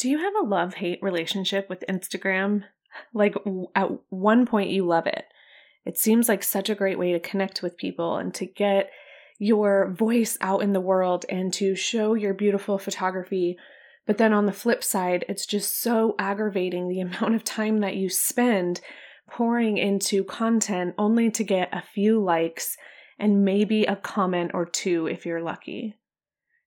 Do you have a love hate relationship with Instagram? Like, at one point, you love it. It seems like such a great way to connect with people and to get your voice out in the world and to show your beautiful photography. But then on the flip side, it's just so aggravating the amount of time that you spend pouring into content only to get a few likes and maybe a comment or two if you're lucky.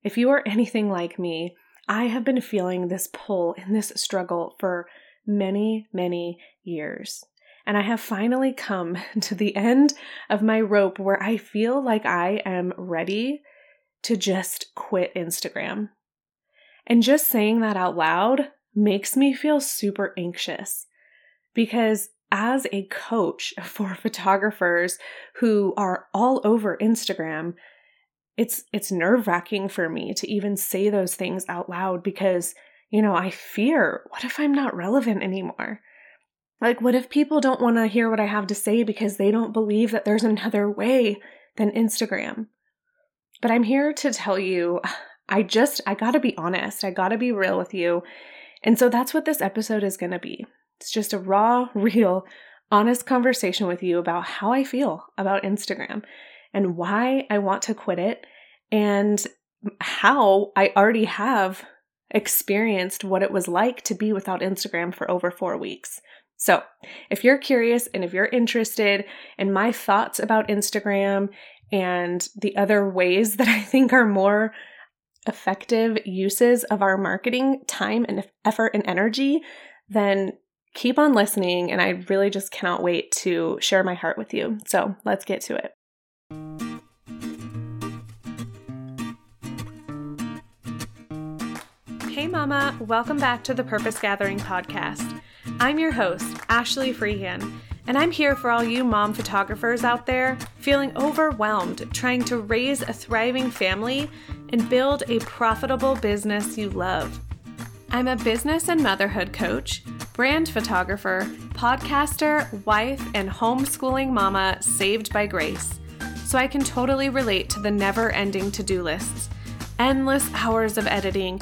If you are anything like me, I have been feeling this pull and this struggle for many, many years. And I have finally come to the end of my rope where I feel like I am ready to just quit Instagram. And just saying that out loud makes me feel super anxious because as a coach for photographers who are all over Instagram, it's it's nerve-wracking for me to even say those things out loud because you know i fear what if i'm not relevant anymore? Like what if people don't want to hear what i have to say because they don't believe that there's another way than instagram? But i'm here to tell you i just i got to be honest i got to be real with you. And so that's what this episode is to be. It's just a raw real honest conversation with you about how i feel about instagram and why I want to quit it and how I already have experienced what it was like to be without Instagram for over four weeks. So, if you're curious and if you're interested in my thoughts about Instagram and the other ways that I think are more effective uses of our marketing time and effort and energy, then keep on listening. And I really just cannot wait to share my heart with you. So, let's get to it. Mama, welcome back to the Purpose Gathering podcast. I'm your host, Ashley Freehan, and I'm here for all you mom photographers out there feeling overwhelmed trying to raise a thriving family and build a profitable business you love. I'm a business and motherhood coach, brand photographer, podcaster, wife, and homeschooling mama saved by grace so I can totally relate to the never ending to do lists, endless hours of editing,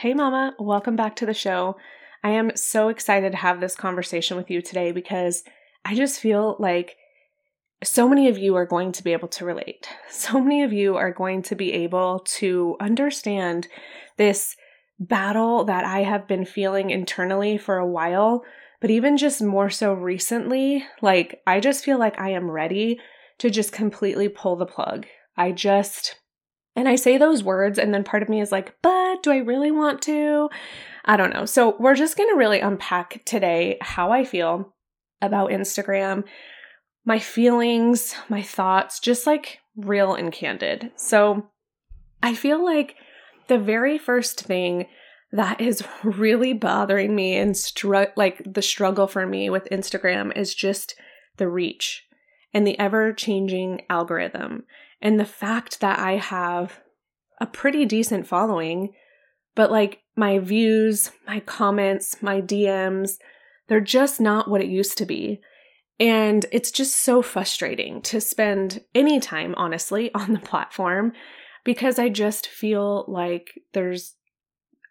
Hey, Mama, welcome back to the show. I am so excited to have this conversation with you today because I just feel like so many of you are going to be able to relate. So many of you are going to be able to understand this battle that I have been feeling internally for a while, but even just more so recently, like I just feel like I am ready to just completely pull the plug. I just and I say those words, and then part of me is like, but do I really want to? I don't know. So, we're just going to really unpack today how I feel about Instagram, my feelings, my thoughts, just like real and candid. So, I feel like the very first thing that is really bothering me and str- like the struggle for me with Instagram is just the reach and the ever changing algorithm and the fact that I have a pretty decent following, but like my views, my comments, my DMs, they're just not what it used to be. And it's just so frustrating to spend any time, honestly, on the platform because I just feel like there's,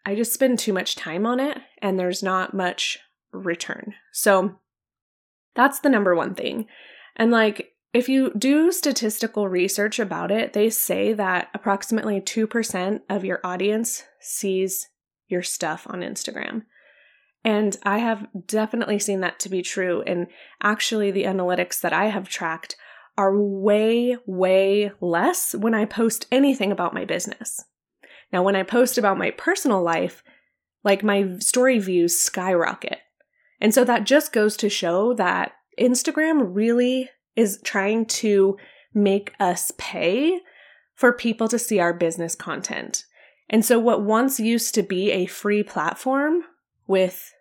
I just spend too much time on it and there's not much return. So that's the number one thing. And like, if you do statistical research about it, they say that approximately 2% of your audience sees your stuff on Instagram. And I have definitely seen that to be true. And actually, the analytics that I have tracked are way, way less when I post anything about my business. Now, when I post about my personal life, like my story views skyrocket. And so that just goes to show that Instagram really is trying to make us pay for people to see our business content. And so what once used to be a free platform with,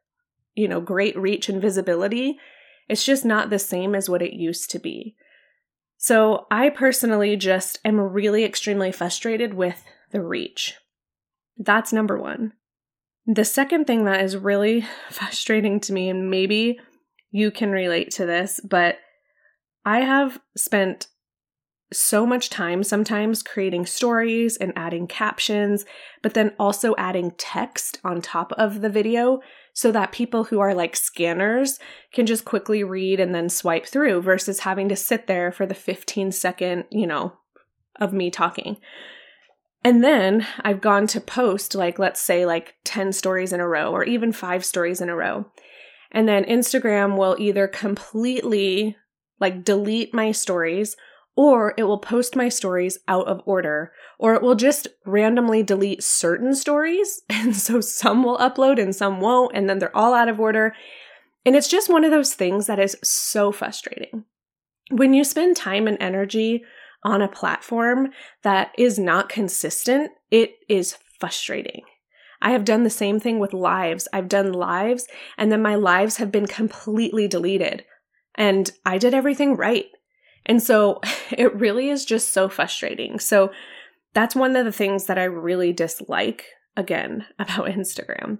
you know, great reach and visibility, it's just not the same as what it used to be. So I personally just am really extremely frustrated with the reach. That's number one. The second thing that is really frustrating to me, and maybe you can relate to this, but I have spent so much time sometimes creating stories and adding captions, but then also adding text on top of the video so that people who are like scanners can just quickly read and then swipe through versus having to sit there for the 15 second, you know, of me talking. And then I've gone to post, like, let's say, like 10 stories in a row or even five stories in a row. And then Instagram will either completely like delete my stories or it will post my stories out of order, or it will just randomly delete certain stories. And so some will upload and some won't, and then they're all out of order. And it's just one of those things that is so frustrating. When you spend time and energy on a platform that is not consistent, it is frustrating. I have done the same thing with lives. I've done lives, and then my lives have been completely deleted. And I did everything right. And so it really is just so frustrating. So that's one of the things that I really dislike again about Instagram.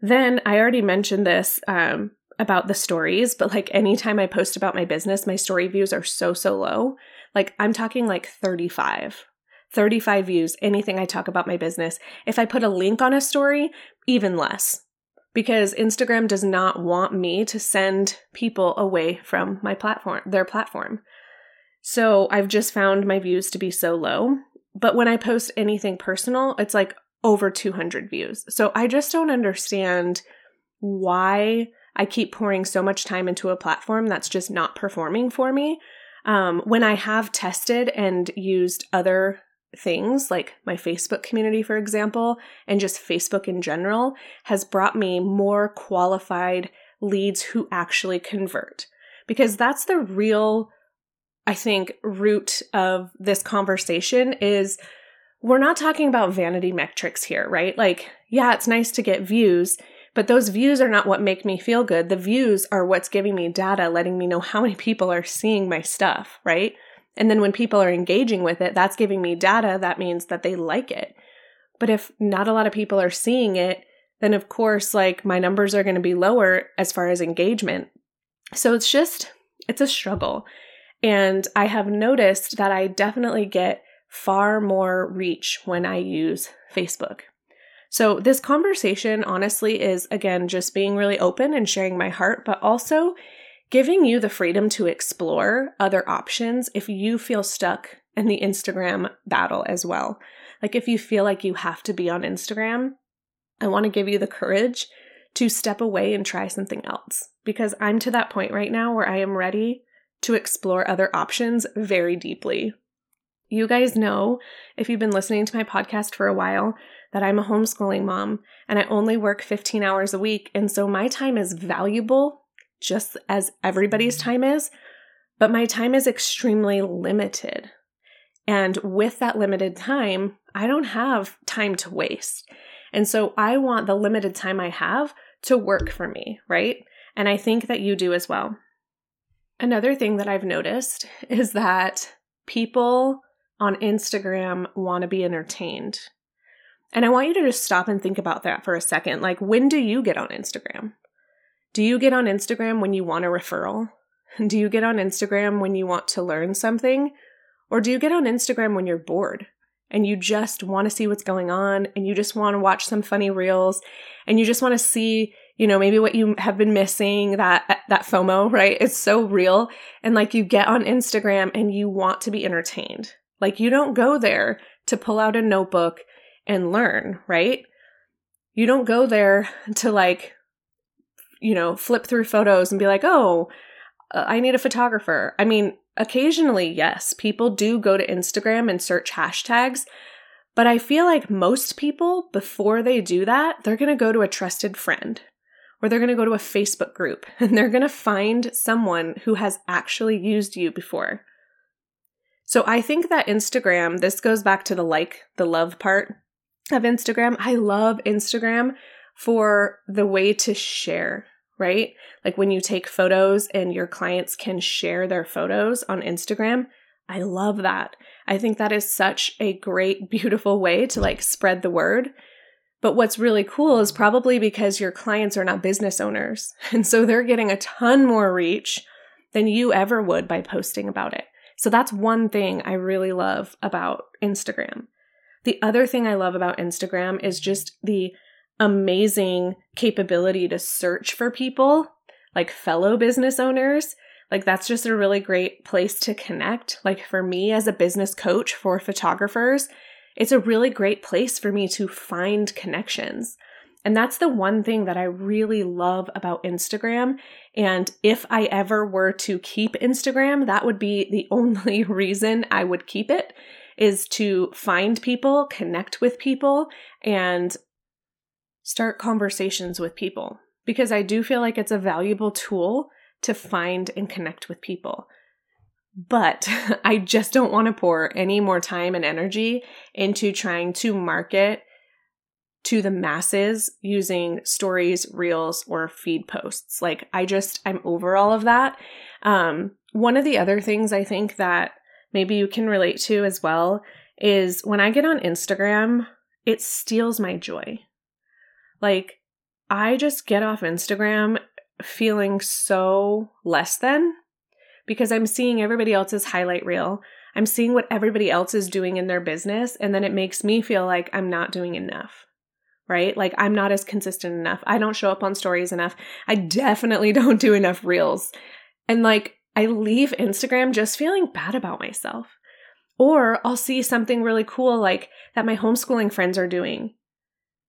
Then I already mentioned this um, about the stories, but like anytime I post about my business, my story views are so, so low. Like I'm talking like 35. 35 views, anything I talk about my business. If I put a link on a story, even less because Instagram does not want me to send people away from my platform, their platform. So I've just found my views to be so low. But when I post anything personal, it's like over 200 views. So I just don't understand why I keep pouring so much time into a platform that's just not performing for me. Um, when I have tested and used other things like my Facebook community, for example, and just Facebook in general, has brought me more qualified leads who actually convert. Because that's the real, I think, root of this conversation is we're not talking about vanity metrics here, right? Like, yeah, it's nice to get views, but those views are not what make me feel good. The views are what's giving me data, letting me know how many people are seeing my stuff, right? And then when people are engaging with it, that's giving me data. That means that they like it. But if not a lot of people are seeing it, then of course, like my numbers are going to be lower as far as engagement. So it's just, it's a struggle. And I have noticed that I definitely get far more reach when I use Facebook. So, this conversation honestly is again just being really open and sharing my heart, but also giving you the freedom to explore other options if you feel stuck in the Instagram battle as well. Like if you feel like you have to be on Instagram, I want to give you the courage to step away and try something else because I'm to that point right now where I am ready to explore other options very deeply. You guys know, if you've been listening to my podcast for a while, that I'm a homeschooling mom and I only work 15 hours a week. And so my time is valuable just as everybody's mm-hmm. time is, but my time is extremely limited. And with that limited time, I don't have time to waste. And so I want the limited time I have to work for me, right? And I think that you do as well. Another thing that I've noticed is that people on Instagram want to be entertained. And I want you to just stop and think about that for a second. Like, when do you get on Instagram? Do you get on Instagram when you want a referral? Do you get on Instagram when you want to learn something? Or do you get on Instagram when you're bored and you just want to see what's going on and you just want to watch some funny reels and you just want to see, you know, maybe what you have been missing, that that FOMO, right? It's so real. And like you get on Instagram and you want to be entertained. Like you don't go there to pull out a notebook and learn, right? You don't go there to like you know, flip through photos and be like, oh, uh, I need a photographer. I mean, occasionally, yes, people do go to Instagram and search hashtags, but I feel like most people, before they do that, they're going to go to a trusted friend or they're going to go to a Facebook group and they're going to find someone who has actually used you before. So I think that Instagram, this goes back to the like, the love part. of Instagram. I love Instagram for the way to share, right? Like when you take photos and your clients can share their photos on Instagram. I love that. I think that is such a great, beautiful way to like spread the word. But what's really cool is probably because your clients are not business owners. And so they're getting a ton more reach than you ever would by posting about it. So that's one thing I really love about Instagram. The other thing I love about Instagram is just the amazing capability to search for people, like fellow business owners. Like, that's just a really great place to connect. Like, for me as a business coach for photographers, it's a really great place for me to find connections. And that's the one thing that I really love about Instagram. And if I ever were to keep Instagram, that would be the only reason I would keep it is to find people, connect with people, and start conversations with people because I do feel like it's a valuable tool to find and connect with people. But I just don't want to pour any more time and energy into trying to market to the masses using stories, reels, or feed posts. Like, I just, I'm over all of that. Um, one of the other things I think that maybe you can relate to as well is when I get on Instagram, it steals my joy. Like, I just get off Instagram feeling so less than because I'm seeing everybody else's highlight reel. I'm seeing what everybody else is doing in their business, and then it makes me feel like I'm not doing enough, right? Like I'm not as consistent enough. I don't show up on stories enough. I definitely don't do enough reels. And like I leave Instagram just feeling bad about myself. Or I'll see something really cool like that my homeschooling friends are doing.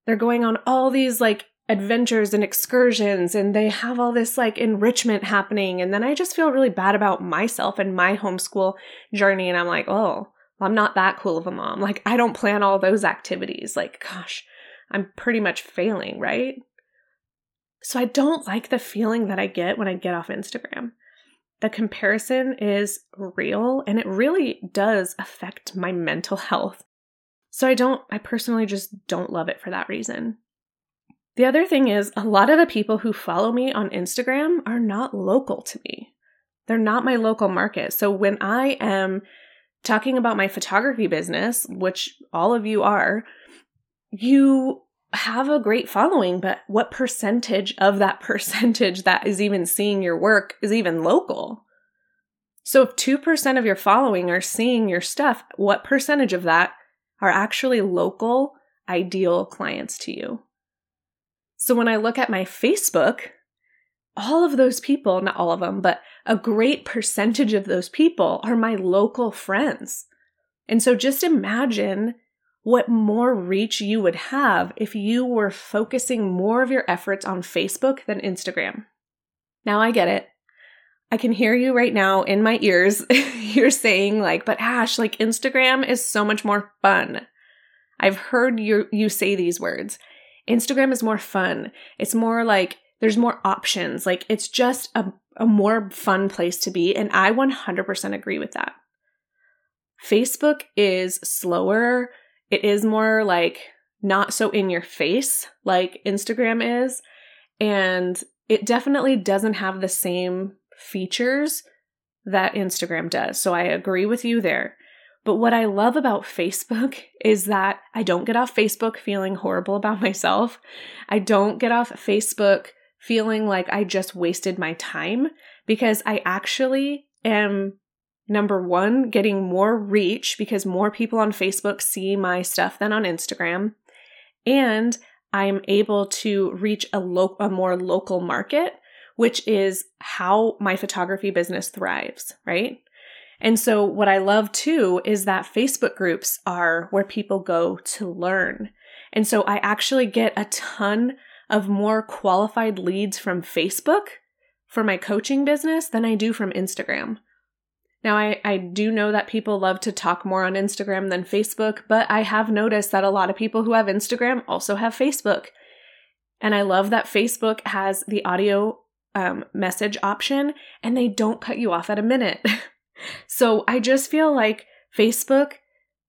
They're going on all these like adventures and excursions and they have all this like enrichment happening. And then I just feel really bad about myself and my homeschool journey. And I'm like, oh, I'm not that cool of a mom. Like, I don't plan all those activities. Like, gosh, I'm pretty much failing, right? So I don't like the feeling that I get when I get off Instagram. The comparison is real and it really does affect my mental health. So I don't, I personally just don't love it for that reason. The other thing is, a lot of the people who follow me on Instagram are not local to me. They're not my local market. So when I am talking about my photography business, which all of you are, you have a great following, but what percentage of that percentage that is even seeing your work is even local? So if 2% of your following are seeing your stuff, what percentage of that are actually local, ideal clients to you. So when I look at my Facebook, all of those people, not all of them, but a great percentage of those people are my local friends. And so just imagine what more reach you would have if you were focusing more of your efforts on Facebook than Instagram. Now I get it. I can hear you right now in my ears. You're saying like, but Ash, like Instagram is so much more fun. I've heard you you say these words. Instagram is more fun. It's more like there's more options. Like it's just a, a more fun place to be. And I 100% agree with that. Facebook is slower. It is more like not so in your face like Instagram is. And it definitely doesn't have the same features that Instagram does. So I agree with you there. But what I love about Facebook is that I don't get off Facebook feeling horrible about myself. I don't get off Facebook feeling like I just wasted my time because I actually am number one, getting more reach because more people on Facebook see my stuff than on Instagram. And I'm able to reach a, lo- a more local market which is how my photography business thrives, right? And so, what I love too is that Facebook groups are where people go to learn. And so, I actually get a ton of more qualified leads from Facebook for my coaching business than I do from Instagram. Now, I, I do know that people love to talk more on Instagram than Facebook, but I have noticed that a lot of people who have Instagram also have Facebook. And I love that Facebook has the audio um, message option and they don't cut you off at a minute. so I just feel like Facebook,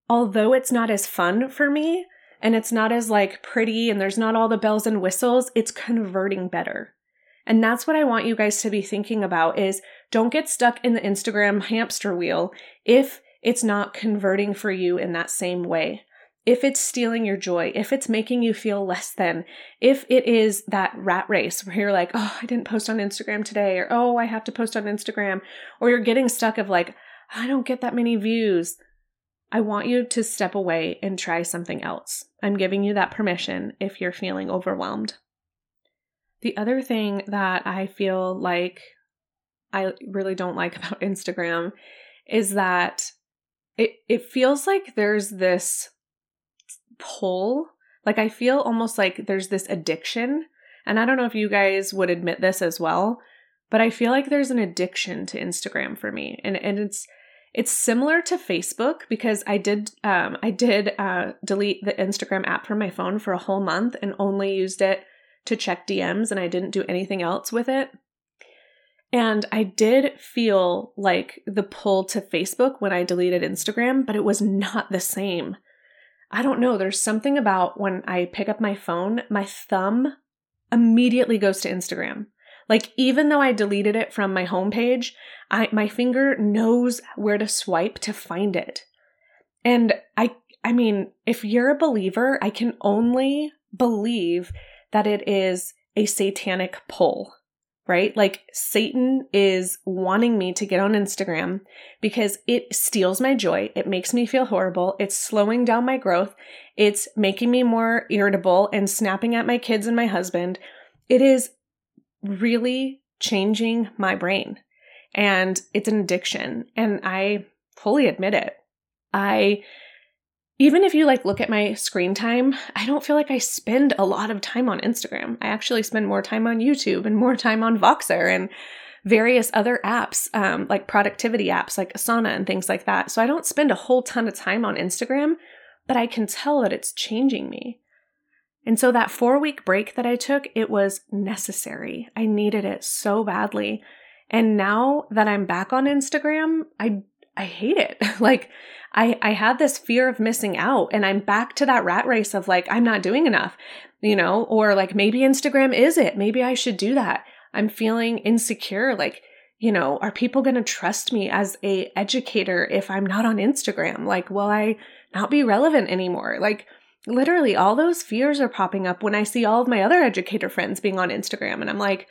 although it's not as fun for me and it's not as like pretty and there's not all the bells and whistles, it's converting better. And that's what I want you guys to be thinking about is don't get stuck in the Instagram hamster wheel if it's not converting for you in that same way. If it's stealing your joy, if it's making you feel less than, if it is that rat race where you're like, oh, I didn't post on Instagram today, or oh, I have to post on Instagram, or you're getting stuck of like, I don't get that many views. I want you to step away and try something else. I'm giving you that permission if you're feeling overwhelmed. The other thing that I feel like I really don't like about Instagram is that it it feels like there's this pull. Like I feel almost like there's this addiction. And I don't know if you guys would admit this as well, but I feel like there's an addiction to Instagram for me. And and it's it's similar to Facebook because I did um, I did uh, delete the Instagram app from my phone for a whole month and only used it to check DMs and I didn't do anything else with it. And I did feel like the pull to Facebook when I deleted Instagram, but it was not the same. I don't know, there's something about when I pick up my phone, my thumb immediately goes to Instagram. Like even though I deleted it from my homepage, I my finger knows where to swipe to find it. And I I mean, if you're a believer, I can only believe that it is a satanic pull, right? Like Satan is wanting me to get on Instagram because it steals my joy. It makes me feel horrible. It's slowing down my growth. It's making me more irritable and snapping at my kids and my husband. It is really changing my brain. And it's an addiction. And I fully admit it. I, even if you like look at my screen time, I don't feel like I spend a lot of time on Instagram. I actually spend more time on YouTube and more time on Voxer and various other apps, um, like productivity apps like Asana and things like that. So I don't spend a whole ton of time on Instagram, but I can tell that it's changing me. And so that four week break that I took, it was necessary. I needed it so badly. And now that I'm back on Instagram, I I hate it. like I I had this fear of missing out and I'm back to that rat race of like I'm not doing enough, you know, or like maybe Instagram is it. Maybe I should do that. I'm feeling insecure like you know, are people going to trust me as a educator if I'm not on Instagram? Like will I not be relevant anymore? Like literally all those fears are popping up when I see all of my other educator friends being on Instagram. And I'm like,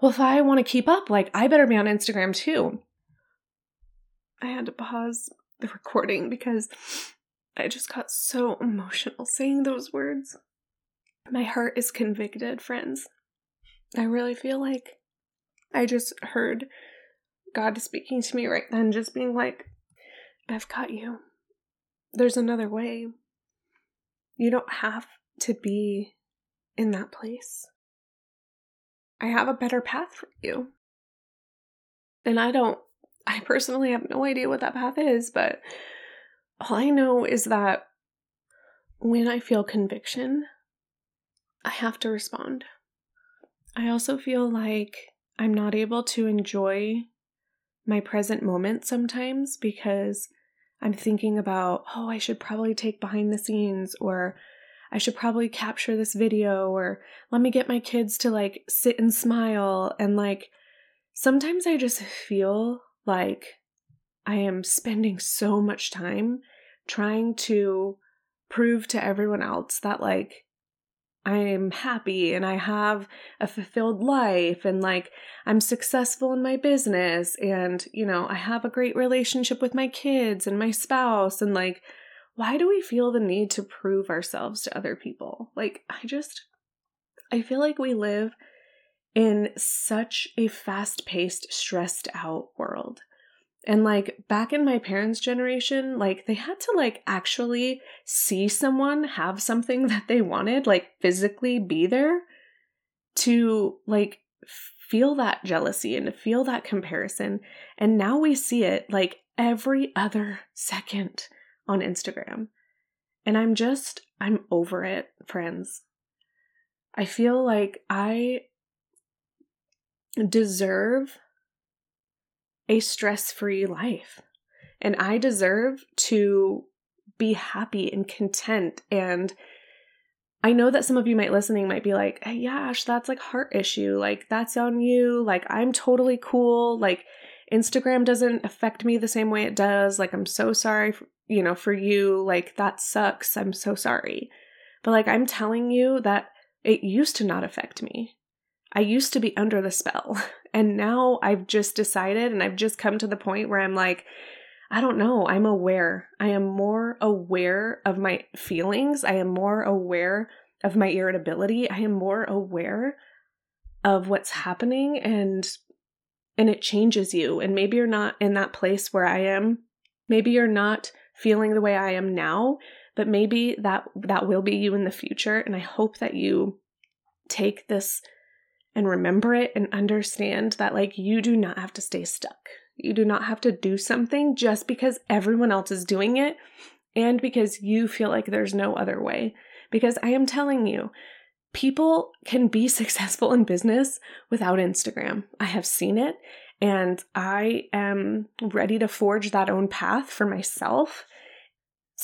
well, if I want to keep up, like, I better be on Instagram too. I had to pause the recording because I just got so emotional saying those words. My heart is convicted, friends. I really feel like I just heard God speaking to me right then, just being like, I've got you. There's another way. You don't have to be in that place. I have a better path for you. And I don't, I personally have no idea what that path is, but all I know is that when I feel conviction, I have to respond. I also feel like I'm not able to enjoy my present moment sometimes because I'm thinking about, oh, I should probably take behind the scenes or I should probably capture this video or let me get my kids to like sit and smile. And like sometimes I just feel like I am spending so much time trying to prove to everyone else that like I am happy and I have a fulfilled life and like I'm successful in my business and you know I have a great relationship with my kids and my spouse and like why do we feel the need to prove ourselves to other people? Like I just I feel like we live in such a fast-paced, stressed out world. And like back in my parents' generation, like they had to like actually see someone have something that they wanted, like physically be there to like feel that jealousy and to feel that comparison. And now we see it like every other second on Instagram. And I'm just, I'm over it, friends. I feel like I deserve a stress free life. And I deserve to be happy and content and I know that some of you might listening might be like, hey, Yash, that's like heart issue. Like that's on you. Like I'm totally cool. Like Instagram doesn't affect me the same way it does. Like I'm so sorry, for, you know, for you. Like that sucks. I'm so sorry. But like I'm telling you that it used to not affect me. I used to be under the spell. And now I've just decided and I've just come to the point where I'm like, I don't know. I'm aware. I am more aware of my feelings. I am more aware of my irritability. I am more aware of what's happening and and it changes you. And maybe you're not in that place where I am. Maybe you're not feeling the way I am now, but maybe that that will be you in the future and I hope that you take this and remember it and understand that like you do not have to stay stuck. You do not have to do something just because everyone else is doing it and because you feel like there's no other way. Because I am telling you, people can be successful in business without Instagram. I have seen it and I am ready to forge that own path for myself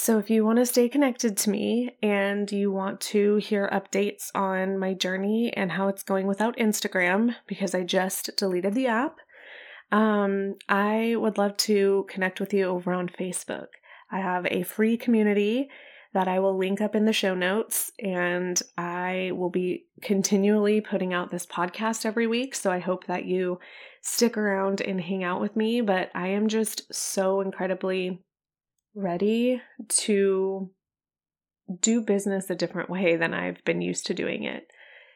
so, if you want to stay connected to me and you want to hear updates on my journey and how it's going without Instagram, because I just deleted the app, um, I would love to connect with you over on Facebook. I have a free community that I will link up in the show notes, and I will be continually putting out this podcast every week. So, I hope that you stick around and hang out with me. But I am just so incredibly ready to do business a different way than I've been used to doing it.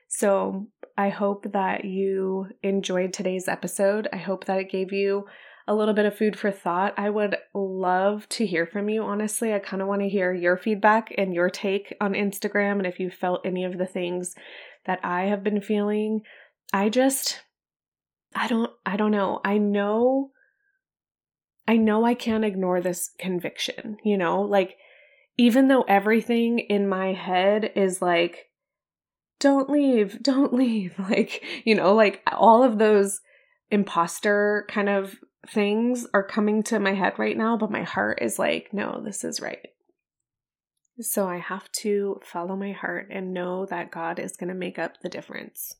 So I hope that you enjoyed today's episode. I hope that it gave you a little bit of food for thought. I would love to hear from you, honestly. I kind of want to hear your feedback and your take on Instagram and if you felt any of the things that I have been feeling. I just I don't I don't know. I know I know I can't ignore this conviction, you know? Like, even though everything in my head is like, don't leave, don't leave, like, you know, like all of those imposter kind of things are coming to my head right now, but my heart is like, no, this is right. So I have to follow my heart and know that God is going to make up the difference.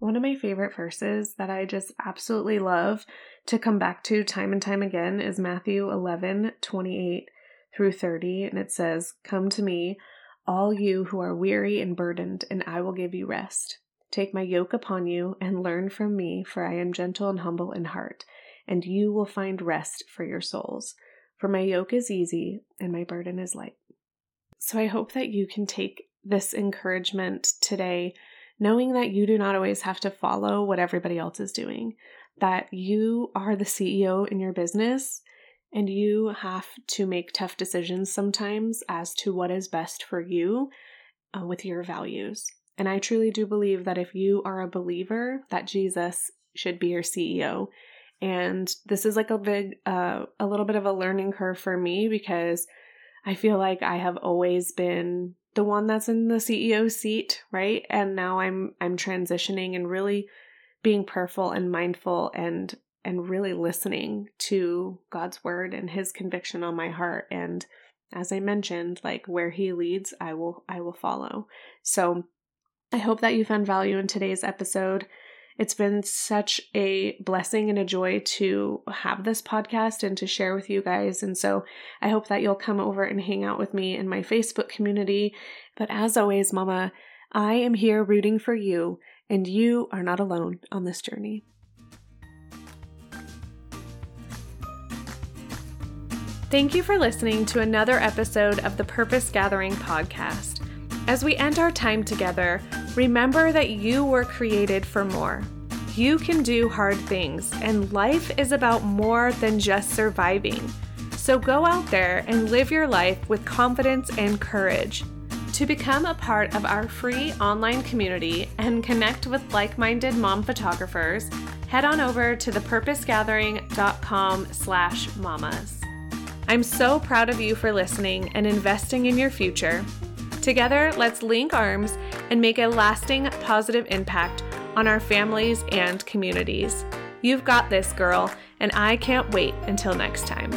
One of my favorite verses that I just absolutely love to come back to time and time again is Matthew 11 28 through 30. And it says, Come to me, all you who are weary and burdened, and I will give you rest. Take my yoke upon you and learn from me, for I am gentle and humble in heart, and you will find rest for your souls. For my yoke is easy and my burden is light. So I hope that you can take this encouragement today knowing that you do not always have to follow what everybody else is doing, that you are the CEO in your business and you have to make tough decisions sometimes as to what is best for you uh, with your values. And I truly do believe that if you are a believer, that Jesus should be your CEO. And this is like a big, uh, a little bit of a learning curve for me because I feel like I have always been the one that's in the CEO seat, right? And now I'm I'm transitioning and really being prayerful and mindful and and really listening to God's word and his conviction on my heart and as I mentioned, like where he leads, I will I will follow. So I hope that you found value in today's episode. It's been such a blessing and a joy to have this podcast and to share with you guys. And so I hope that you'll come over and hang out with me in my Facebook community. But as always, Mama, I am here rooting for you, and you are not alone on this journey. Thank you for listening to another episode of the Purpose Gathering podcast. As we end our time together, remember that you were created for more. You can do hard things, and life is about more than just surviving. So go out there and live your life with confidence and courage. To become a part of our free online community and connect with like-minded mom photographers, head on over to thepurposegathering.com slash mamas. I'm so proud of you for listening and investing in your future. Together, let's link arms and make a lasting positive impact on our families and communities. You've got this, girl, and I can't wait until next time.